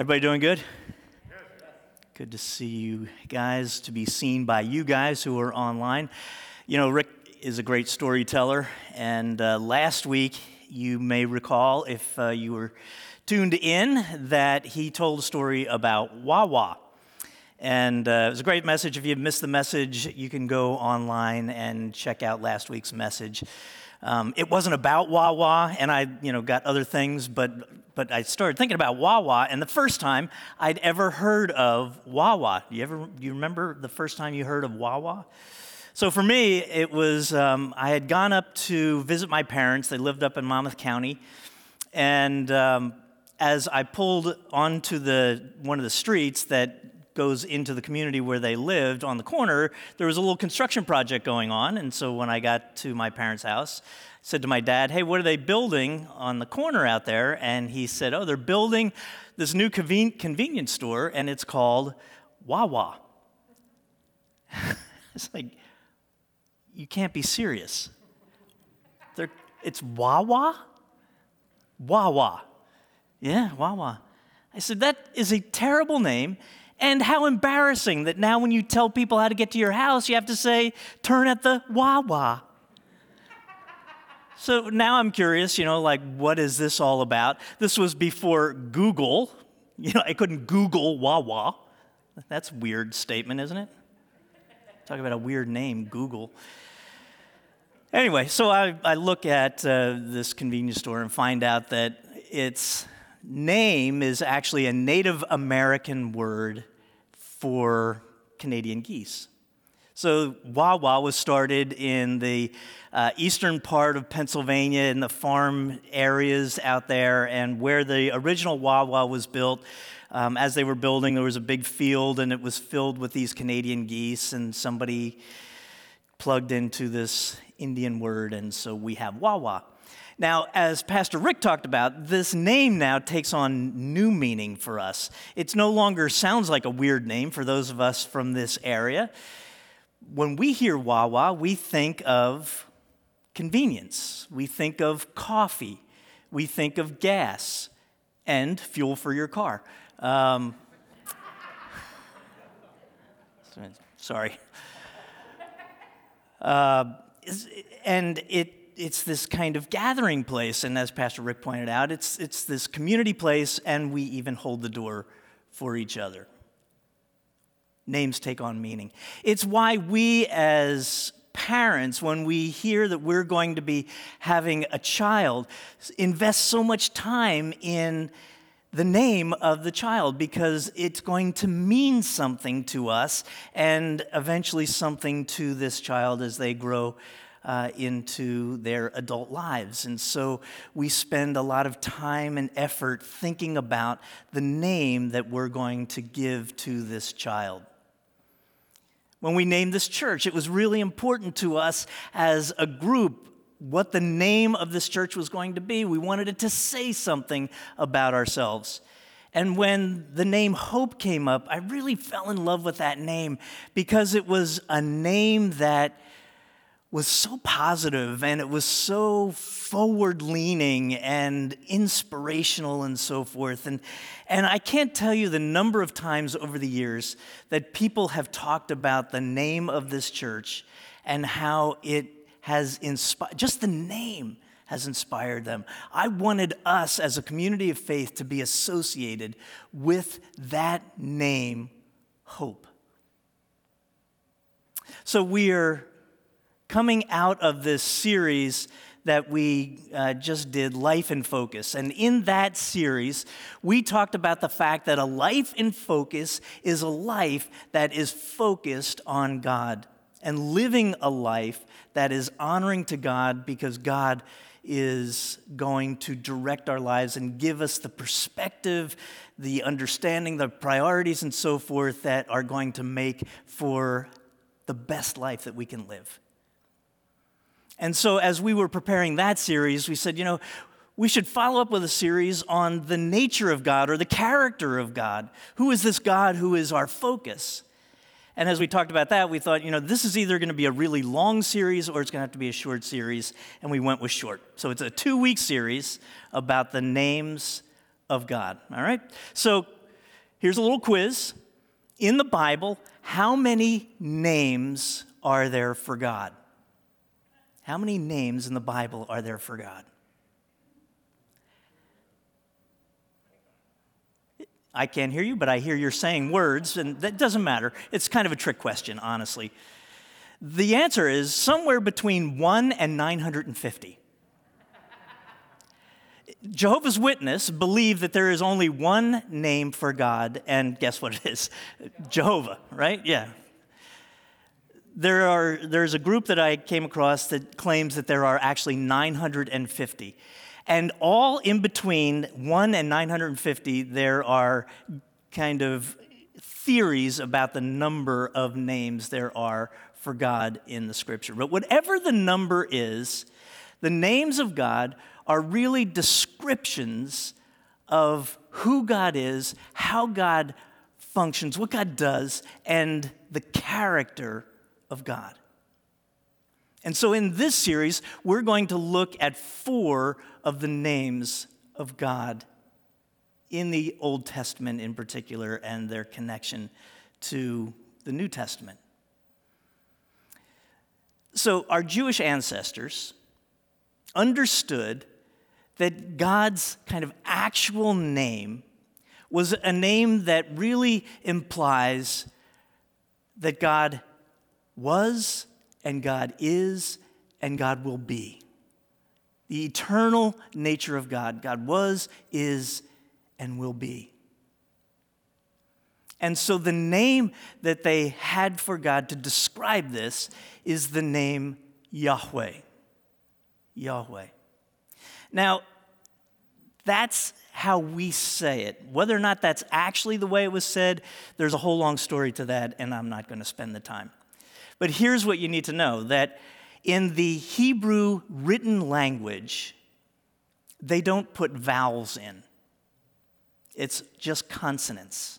Everybody doing good? Good to see you guys, to be seen by you guys who are online. You know, Rick is a great storyteller, and uh, last week, you may recall, if uh, you were tuned in, that he told a story about Wawa. And uh, it was a great message. If you missed the message, you can go online and check out last week's message. Um, it wasn't about Wawa, and I, you know, got other things, but but I started thinking about Wawa, and the first time I'd ever heard of Wawa. You ever do you remember the first time you heard of Wawa? So for me, it was um, I had gone up to visit my parents. They lived up in Monmouth County, and um, as I pulled onto the one of the streets that goes into the community where they lived on the corner, there was a little construction project going on. And so when I got to my parents' house, I said to my dad, Hey, what are they building on the corner out there? And he said, Oh, they're building this new conven- convenience store, and it's called Wawa. it's like, you can't be serious. They're, it's Wawa? Wawa. Yeah, Wawa. I said, that is a terrible name, and how embarrassing that now, when you tell people how to get to your house, you have to say, turn at the Wawa. so now I'm curious, you know, like, what is this all about? This was before Google. You know, I couldn't Google Wawa. That's weird statement, isn't it? Talk about a weird name, Google. Anyway, so I, I look at uh, this convenience store and find out that its name is actually a Native American word for Canadian geese. So Wawa was started in the uh, eastern part of Pennsylvania in the farm areas out there, and where the original Wawa was built. Um, as they were building, there was a big field, and it was filled with these Canadian geese, and somebody plugged into this Indian word, and so we have Wawa. Now, as Pastor Rick talked about, this name now takes on new meaning for us. It no longer sounds like a weird name for those of us from this area. When we hear Wawa, we think of convenience, we think of coffee, we think of gas and fuel for your car. Um, sorry. Uh, and it it's this kind of gathering place. And as Pastor Rick pointed out, it's, it's this community place, and we even hold the door for each other. Names take on meaning. It's why we, as parents, when we hear that we're going to be having a child, invest so much time in the name of the child because it's going to mean something to us and eventually something to this child as they grow uh, into their adult lives. And so we spend a lot of time and effort thinking about the name that we're going to give to this child. When we named this church, it was really important to us as a group what the name of this church was going to be. We wanted it to say something about ourselves. And when the name Hope came up, I really fell in love with that name because it was a name that was so positive and it was so forward leaning and inspirational and so forth. And, and I can't tell you the number of times over the years that people have talked about the name of this church and how it has inspired, just the name has inspired them. I wanted us as a community of faith to be associated with that name, hope. So we are coming out of this series that we uh, just did, Life in Focus. And in that series, we talked about the fact that a life in focus is a life that is focused on God and living a life that is honoring to God because God is going to direct our lives and give us the perspective, the understanding, the priorities, and so forth that are going to make for the best life that we can live. And so, as we were preparing that series, we said, you know, we should follow up with a series on the nature of God or the character of God. Who is this God who is our focus? And as we talked about that, we thought, you know, this is either going to be a really long series or it's going to have to be a short series. And we went with short. So it's a two week series about the names of God. All right? So Here's a little quiz. In the Bible, how many names are there for God? How many names in the Bible are there for God? I can't hear you, but I hear you're saying words, and that doesn't matter. It's kind of a trick question, honestly. The answer is somewhere between 1 and 950. Jehovah's Witness believe that there is only one name for God, and guess what it is? Jehovah, right? Yeah. There are, there's a group that I came across that claims that there are actually 950. And all in between 1 and 950, there are kind of theories about the number of names there are for God in the scripture. But whatever the number is, the names of God are really descriptions of who God is, how God functions, what God does, and the character of God. And so in this series, we're going to look at four of the names of God in the Old Testament in particular and their connection to the New Testament. So, our Jewish ancestors understood that God's kind of actual name was a name that really implies that God was and God is and God will be. The eternal nature of God. God was, is, and will be. And so the name that they had for God to describe this is the name Yahweh. Yahweh. Now, that's how we say it. Whether or not that's actually the way it was said, there's a whole long story to that, and I'm not going to spend the time. But here's what you need to know that in the Hebrew written language, they don't put vowels in, it's just consonants.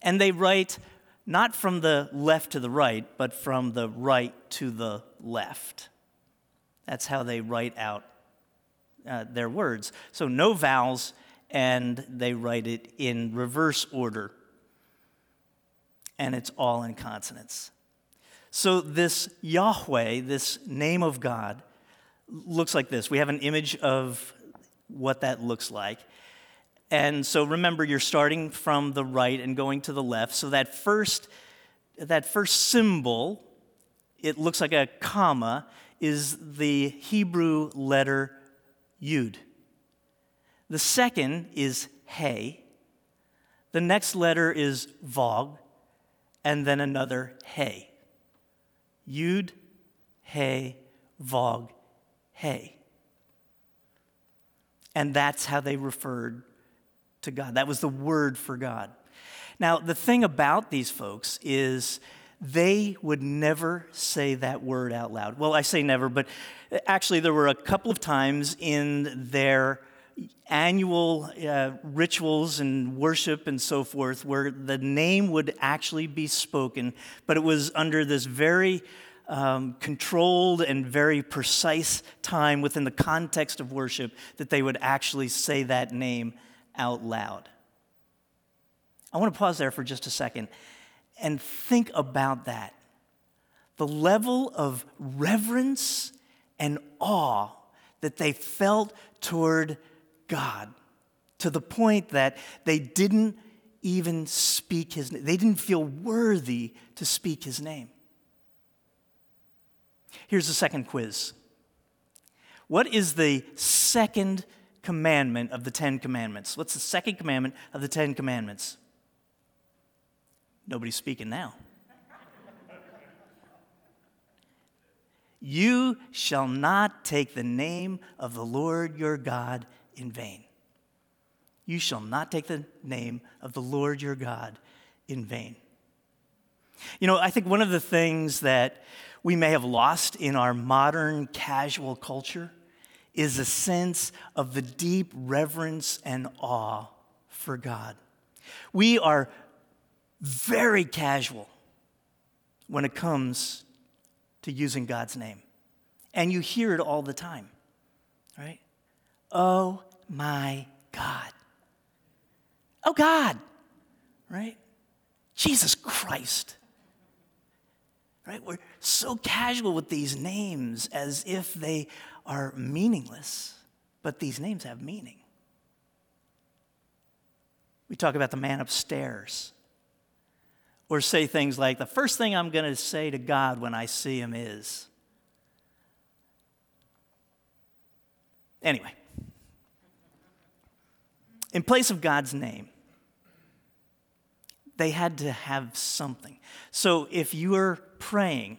And they write not from the left to the right, but from the right to the left. That's how they write out uh, their words. So no vowels, and they write it in reverse order. And it's all in consonants. So, this Yahweh, this name of God, looks like this. We have an image of what that looks like. And so remember, you're starting from the right and going to the left. So that first, that first symbol, it looks like a comma, is the Hebrew letter Yud. The second is Hey. The next letter is Vog, and then another Hey. Yud, Hey, Vog, Hey. And that's how they referred to God. That was the word for God. Now, the thing about these folks is they would never say that word out loud. Well, I say never, but actually, there were a couple of times in their annual uh, rituals and worship and so forth where the name would actually be spoken, but it was under this very um, controlled and very precise time within the context of worship that they would actually say that name out loud. I want to pause there for just a second and think about that. The level of reverence and awe that they felt toward God to the point that they didn't even speak his name. They didn't feel worthy to speak his name. Here's the second quiz What is the second commandment of the Ten Commandments? What's the second commandment of the Ten Commandments? Nobody's speaking now. you shall not take the name of the Lord your God in vain. You shall not take the name of the Lord your God in vain. You know, I think one of the things that we may have lost in our modern casual culture is a sense of the deep reverence and awe for God. We are very casual when it comes to using God's name. And you hear it all the time, right? Oh my God. Oh God. right? Jesus Christ. Right? We're so casual with these names as if they are meaningless, but these names have meaning. We talk about the man upstairs. Or say things like, the first thing I'm going to say to God when I see him is. Anyway, in place of God's name, they had to have something. So if you're praying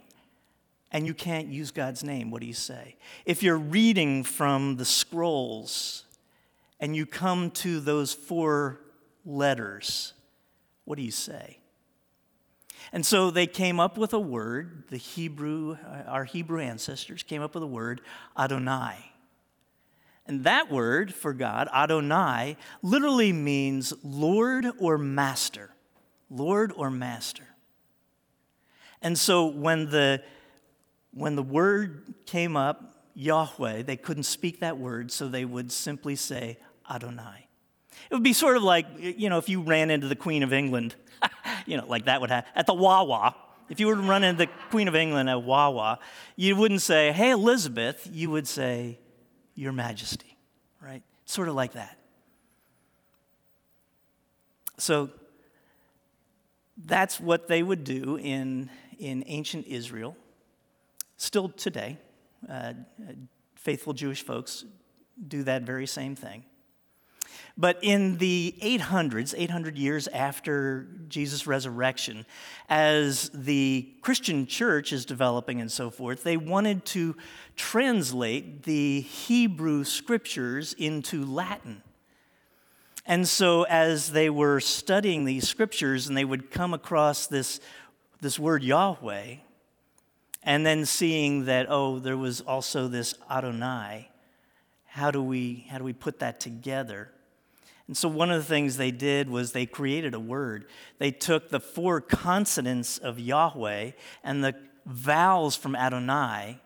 and you can't use God's name, what do you say? If you're reading from the scrolls and you come to those four letters, what do you say? And so they came up with a word, the Hebrew, our Hebrew ancestors came up with a word, Adonai. And that word for God, Adonai, literally means Lord or Master. Lord or Master. And so when the, when the word came up, Yahweh, they couldn't speak that word, so they would simply say Adonai. It would be sort of like, you know, if you ran into the Queen of England, you know, like that would happen, at the Wawa. If you were to run into the Queen of England at Wawa, you wouldn't say, hey, Elizabeth, you would say, Your Majesty, right? Sort of like that. So that's what they would do in, in ancient Israel. Still today, uh, faithful Jewish folks do that very same thing. But in the 800s, 800 years after Jesus' resurrection, as the Christian church is developing and so forth, they wanted to translate the Hebrew scriptures into Latin. And so, as they were studying these scriptures and they would come across this, this word Yahweh, and then seeing that, oh, there was also this Adonai, how do we, how do we put that together? And so, one of the things they did was they created a word. They took the four consonants of Yahweh and the vowels from Adonai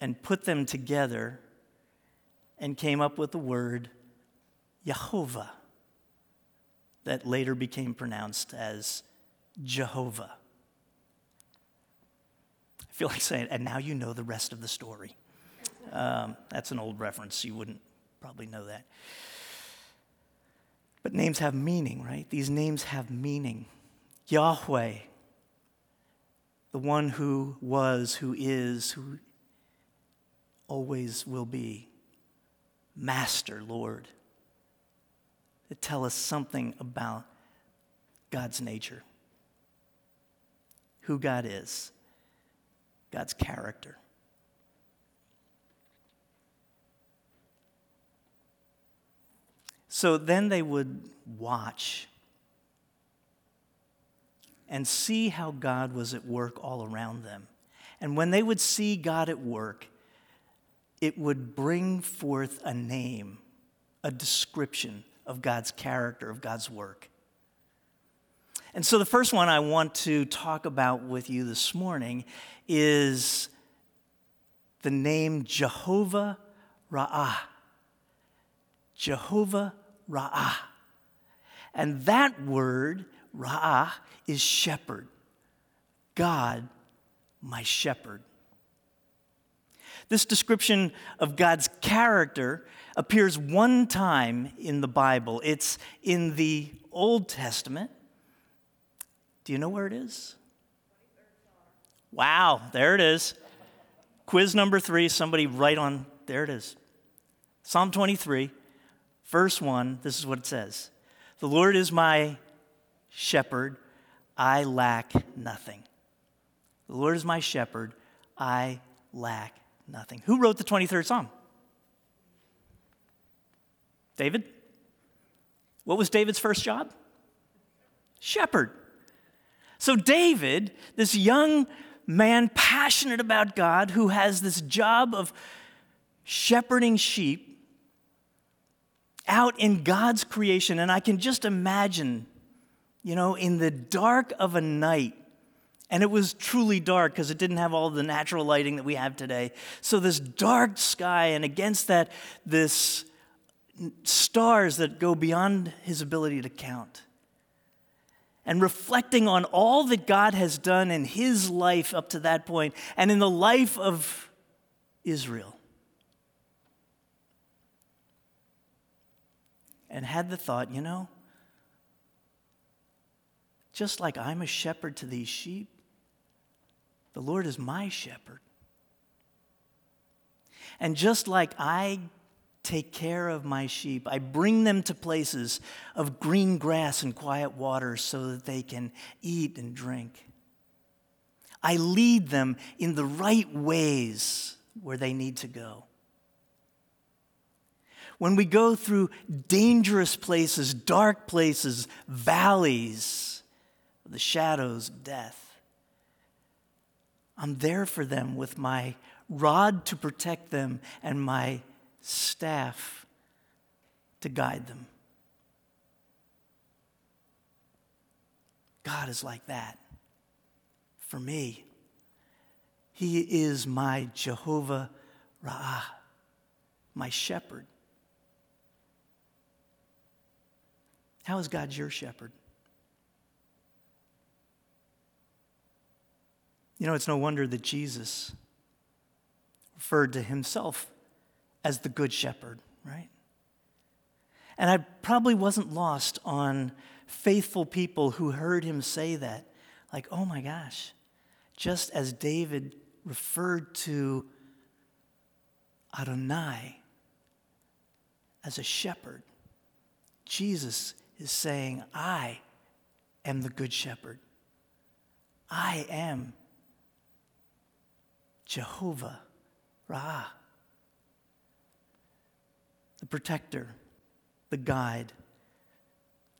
and put them together and came up with the word Jehovah, that later became pronounced as Jehovah. I feel like saying, and now you know the rest of the story. Um, that's an old reference. You wouldn't probably know that. But names have meaning, right? These names have meaning. Yahweh, the one who was, who is, who always will be. Master, Lord that tell us something about God's nature, who God is, God's character. So then they would watch and see how God was at work all around them. And when they would see God at work, it would bring forth a name, a description of God's character, of God's work. And so, the first one I want to talk about with you this morning is the name Jehovah Ra'ah. Jehovah Ra'ah. And that word, Ra'ah, is shepherd. God, my shepherd. This description of God's character appears one time in the Bible. It's in the Old Testament. Do you know where it is? Wow, there it is. Quiz number three, somebody write on, there it is. Psalm 23, verse 1, this is what it says The Lord is my shepherd, I lack nothing. The Lord is my shepherd, I lack nothing. Who wrote the 23rd Psalm? David? What was David's first job? Shepherd. So, David, this young man passionate about God who has this job of shepherding sheep out in God's creation, and I can just imagine, you know, in the dark of a night, and it was truly dark because it didn't have all the natural lighting that we have today. So, this dark sky, and against that, this stars that go beyond his ability to count. and reflecting on all that God has done in his life up to that point and in the life of Israel. And had the thought, you know, just like I'm a shepherd to these sheep, the Lord is my shepherd. And just like I take care of my sheep. I bring them to places of green grass and quiet waters so that they can eat and drink. I lead them in the right ways where they need to go. When we go through dangerous places, dark places, valleys, the shadows of death, I'm there for them with my rod to protect them and my staff to guide them. God is like that for me. He is my Jehovah Ra'ah, my shepherd. How is God your shepherd? You know, it's no wonder that Jesus referred to himself as the Good Shepherd, right? And I probably wasn't lost on faithful people who heard him say that. Like, oh my gosh, just as David referred to Adonai as a shepherd, Jesus is saying, I am the Good Shepherd. I am Jehovah Ra the protector, the guide,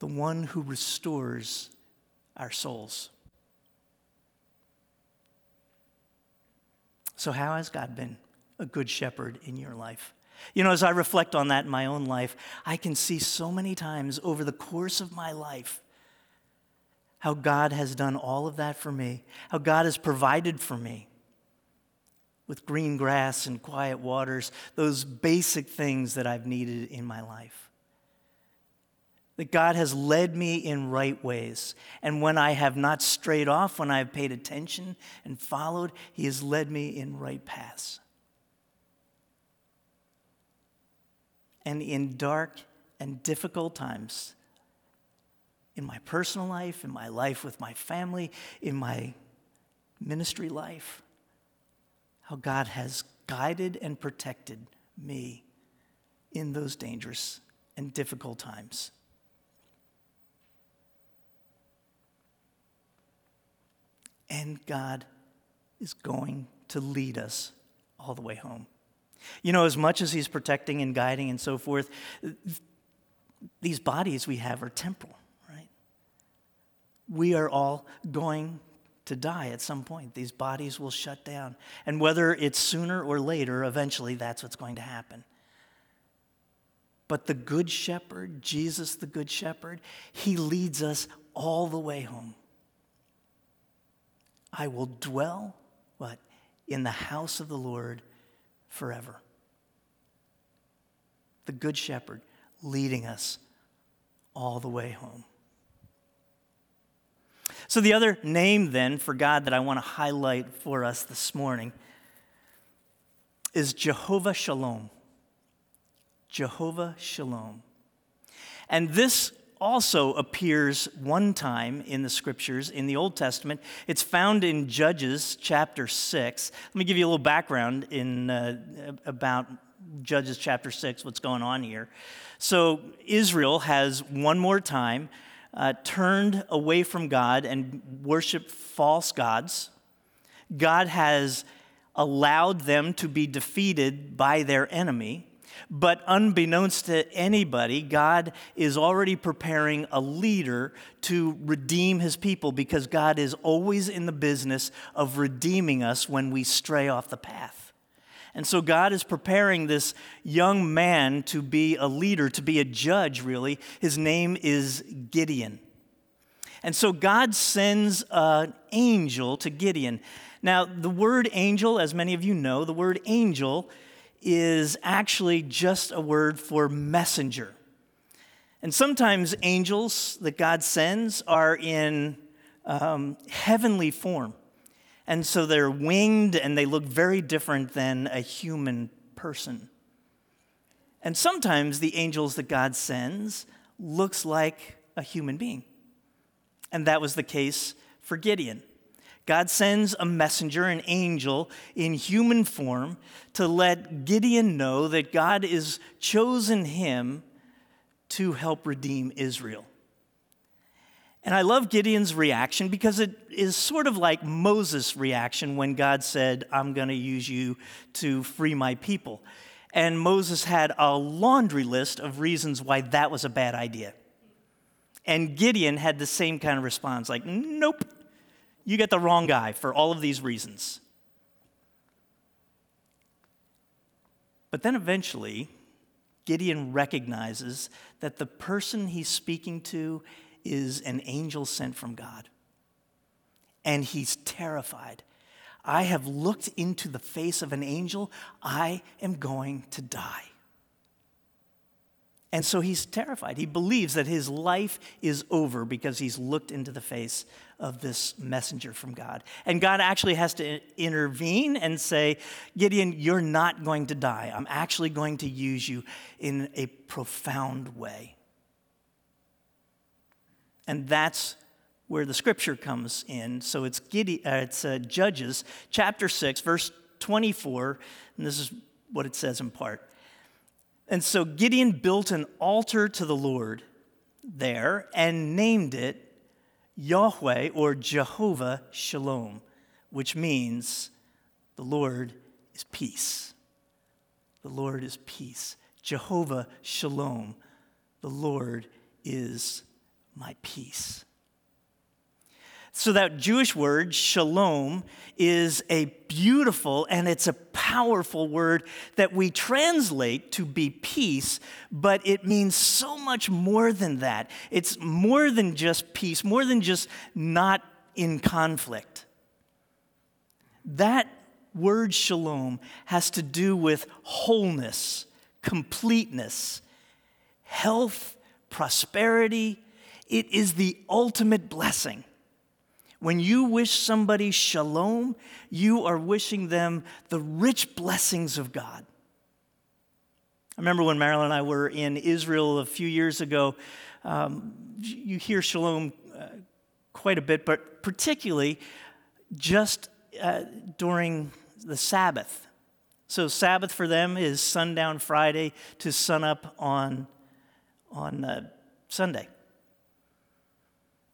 the one who restores our souls. So, how has God been a good shepherd in your life? You know, as I reflect on that in my own life, I can see so many times over the course of my life how God has done all of that for me, how God has provided for me with green grass and quiet waters, those basic things that I've needed in my life. That God has led me in right ways. And when I have not strayed off, when I have paid attention and followed, He has led me in right paths. And in dark and difficult times, in my personal life, in my life with my family, in my ministry life, how God has guided and protected me in those dangerous and difficult times. And God is going to lead us all the way home. You know, as much as He's protecting and guiding and so forth, these bodies we have are temporal, right? We are all going to die at some point. These bodies will shut down. And whether it's sooner or later, eventually that's what's going to happen. But the Good Shepherd, Jesus the Good Shepherd, he leads us all the way home. I will dwell, what? In the house of the Lord forever. The Good Shepherd leading us all the way home. So, the other name then for God that I want to highlight for us this morning is Jehovah Shalom. Jehovah Shalom. And this also appears one time in the scriptures in the Old Testament. It's found in Judges chapter 6. Let me give you a little background in, uh, about Judges chapter 6, what's going on here. So, Israel has one more time uh, turned away from God and worshiped false gods. God has allowed them to be defeated by their enemy. But unbeknownst to anybody, God is already preparing a leader to redeem his people because God is always in the business of redeeming us when we stray off the path. And so God is preparing this young man to be a leader, to be a judge, really. His name is Gideon. And so God sends an angel to Gideon. Now, the word angel, as many of you know, the word angel is actually just a word for messenger. And sometimes angels that God sends are in um, heavenly form. And so they're winged and they look very different than a human person. And sometimes the angels that God sends looks like a human being. And that was the case for Gideon. God sends a messenger, an angel in human form, to let Gideon know that God has chosen him to help redeem Israel. And I love Gideon's reaction because it is sort of like Moses' reaction when God said, I'm going to use you to free my people. And Moses had a laundry list of reasons why that was a bad idea. And Gideon had the same kind of response like, nope, you get the wrong guy for all of these reasons. But then eventually, Gideon recognizes that the person he's speaking to is an angel sent from God. And he's terrified. I have looked into the face of an angel. I am going to die. And so he's terrified. He believes that his life is over because he's looked into the face of this messenger from God. And God actually has to intervene and say, Gideon, you're not going to die. I'm actually going to use you in a profound way. And that's where the scripture comes in. So it's, Gideon, uh, it's uh, Judges chapter 6, verse 24, and this is what it says in part. And so Gideon built an altar to the Lord there and named it Yahweh or Jehovah Shalom, which means the Lord is peace. The Lord is peace. Jehovah Shalom, the Lord is my peace. So, that Jewish word, shalom, is a beautiful and it's a powerful word that we translate to be peace, but it means so much more than that. It's more than just peace, more than just not in conflict. That word shalom has to do with wholeness, completeness, health, prosperity, it is the ultimate blessing. When you wish somebody shalom, you are wishing them the rich blessings of God. I remember when Marilyn and I were in Israel a few years ago, um, you hear shalom uh, quite a bit, but particularly just uh, during the Sabbath. So, Sabbath for them is sundown Friday to sunup on, on uh, Sunday.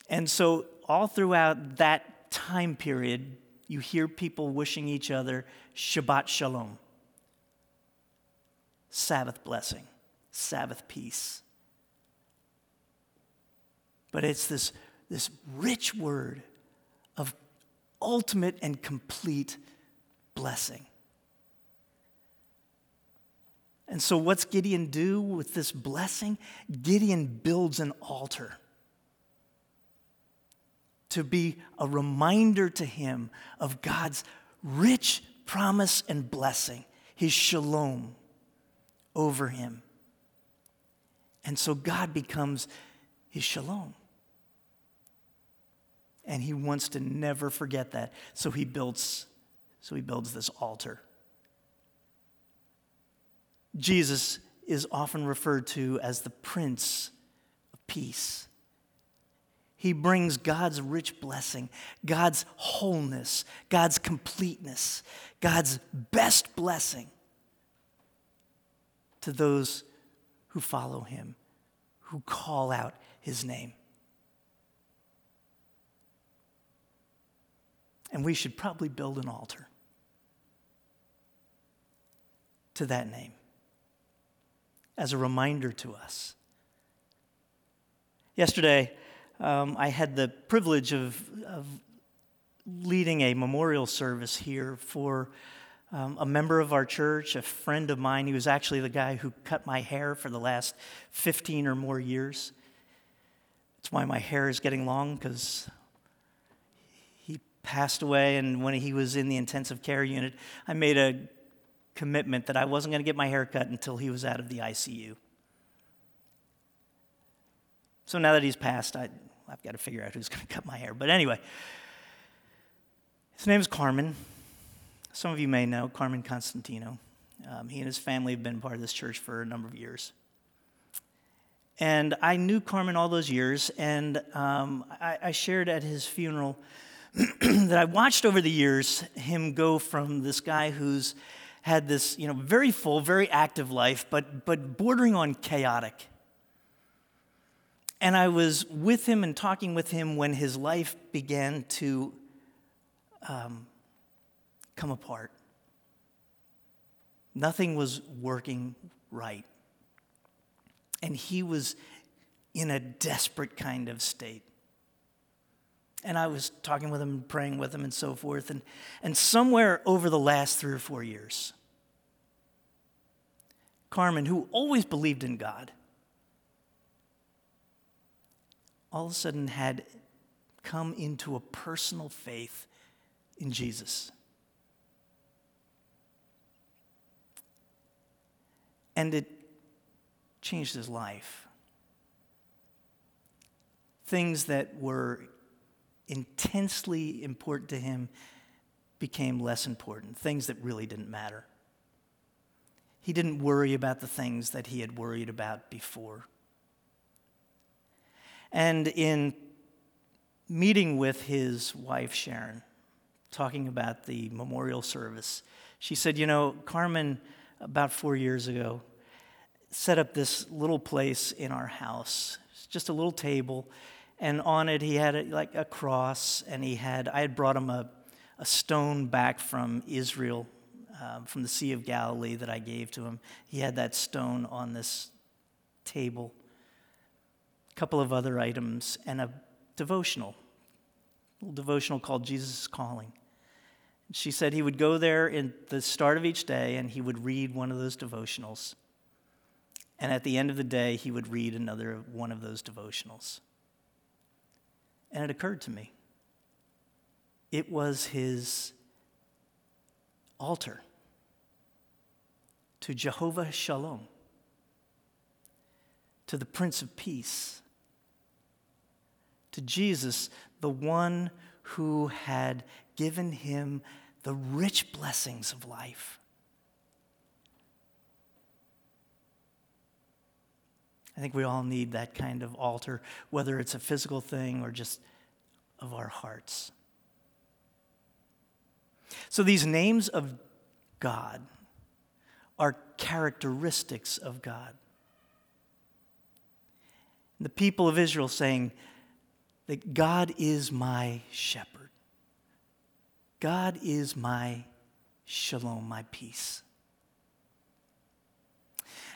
And so, all throughout that time period, you hear people wishing each other Shabbat Shalom, Sabbath blessing, Sabbath peace. But it's this, this rich word of ultimate and complete blessing. And so, what's Gideon do with this blessing? Gideon builds an altar to be a reminder to him of God's rich promise and blessing, his shalom over him. And so God becomes his shalom. And he wants to never forget that. So he builds so he builds this altar. Jesus is often referred to as the prince of peace. He brings God's rich blessing, God's wholeness, God's completeness, God's best blessing to those who follow him, who call out his name. And we should probably build an altar to that name as a reminder to us. Yesterday, um, I had the privilege of, of, leading a memorial service here for um, a member of our church, a friend of mine. He was actually the guy who cut my hair for the last 15 or more years. That's why my hair is getting long, because he passed away, and when he was in the intensive care unit, I made a commitment that I wasn't going to get my hair cut until he was out of the ICU. So now that he's passed, I, I've got to figure out who's going to cut my hair. But anyway, his name is Carmen. Some of you may know Carmen Constantino. Um, he and his family have been part of this church for a number of years. And I knew Carmen all those years, and um, I, I shared at his funeral that I watched over the years him go from this guy who's had this, you know, very full, very active life, but, but bordering on chaotic. And I was with him and talking with him when his life began to um, come apart. Nothing was working right. And he was in a desperate kind of state. And I was talking with him, praying with him, and so forth. And, and somewhere over the last three or four years, Carmen, who always believed in God, all of a sudden had come into a personal faith in Jesus. And it changed his life. Things that were intensely important to him became less important, things that really didn't matter. He didn't worry about the things that he had worried about before. And in meeting with his wife, Sharon, talking about the memorial service, she said, You know, Carmen, about four years ago, set up this little place in our house, it's just a little table, and on it he had a, like a cross, and he had I had brought him a, a stone back from Israel, uh, from the Sea of Galilee that I gave to him. He had that stone on this table, couple of other items, and a devotional, a devotional called Jesus Calling. She said he would go there in the start of each day and he would read one of those devotionals. And at the end of the day, he would read another one of those devotionals. And it occurred to me it was his altar to Jehovah Shalom, to the Prince of Peace, to Jesus, the one who had given him the rich blessings of life. I think we all need that kind of altar, whether it's a physical thing or just of our hearts. So these names of God are characteristics of God. the people of Israel saying that God is my shepherd. God is my shalom, my peace.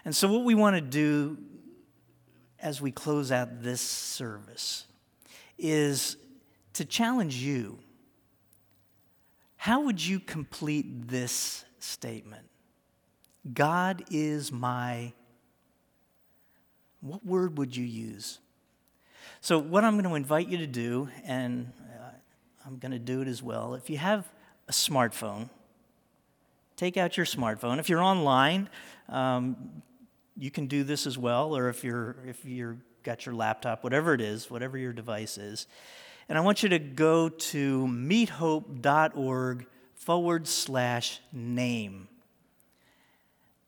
And so, what we want to do as we close out this service is to challenge you. How would you complete this statement? God is my. What word would you use? So, what I'm going to invite you to do, and uh, I'm going to do it as well, if you have a smartphone, take out your smartphone. If you're online, um, you can do this as well, or if you're if you're got your laptop, whatever it is, whatever your device is. And I want you to go to meethope.org forward slash name.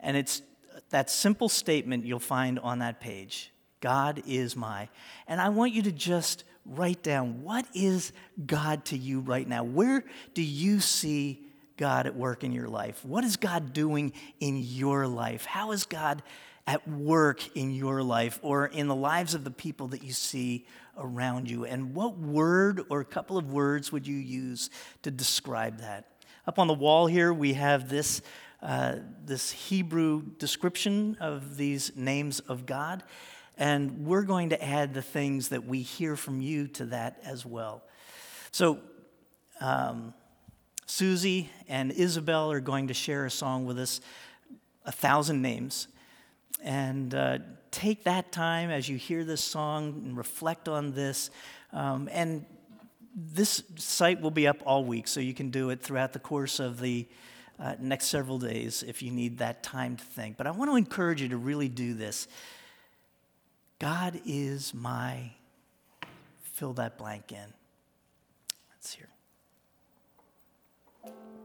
And it's that simple statement you'll find on that page God is my. And I want you to just write down what is God to you right now? Where do you see God at work in your life? What is God doing in your life? How is God at work in your life or in the lives of the people that you see around you? And what word or a couple of words would you use to describe that? Up on the wall here, we have this, uh, this Hebrew description of these names of God. And we're going to add the things that we hear from you to that as well. So, um, Susie and Isabel are going to share a song with us, A Thousand Names. And uh, take that time as you hear this song and reflect on this. Um, and this site will be up all week, so you can do it throughout the course of the uh, next several days if you need that time to think. But I want to encourage you to really do this. God is my, fill that blank in. Let's hear.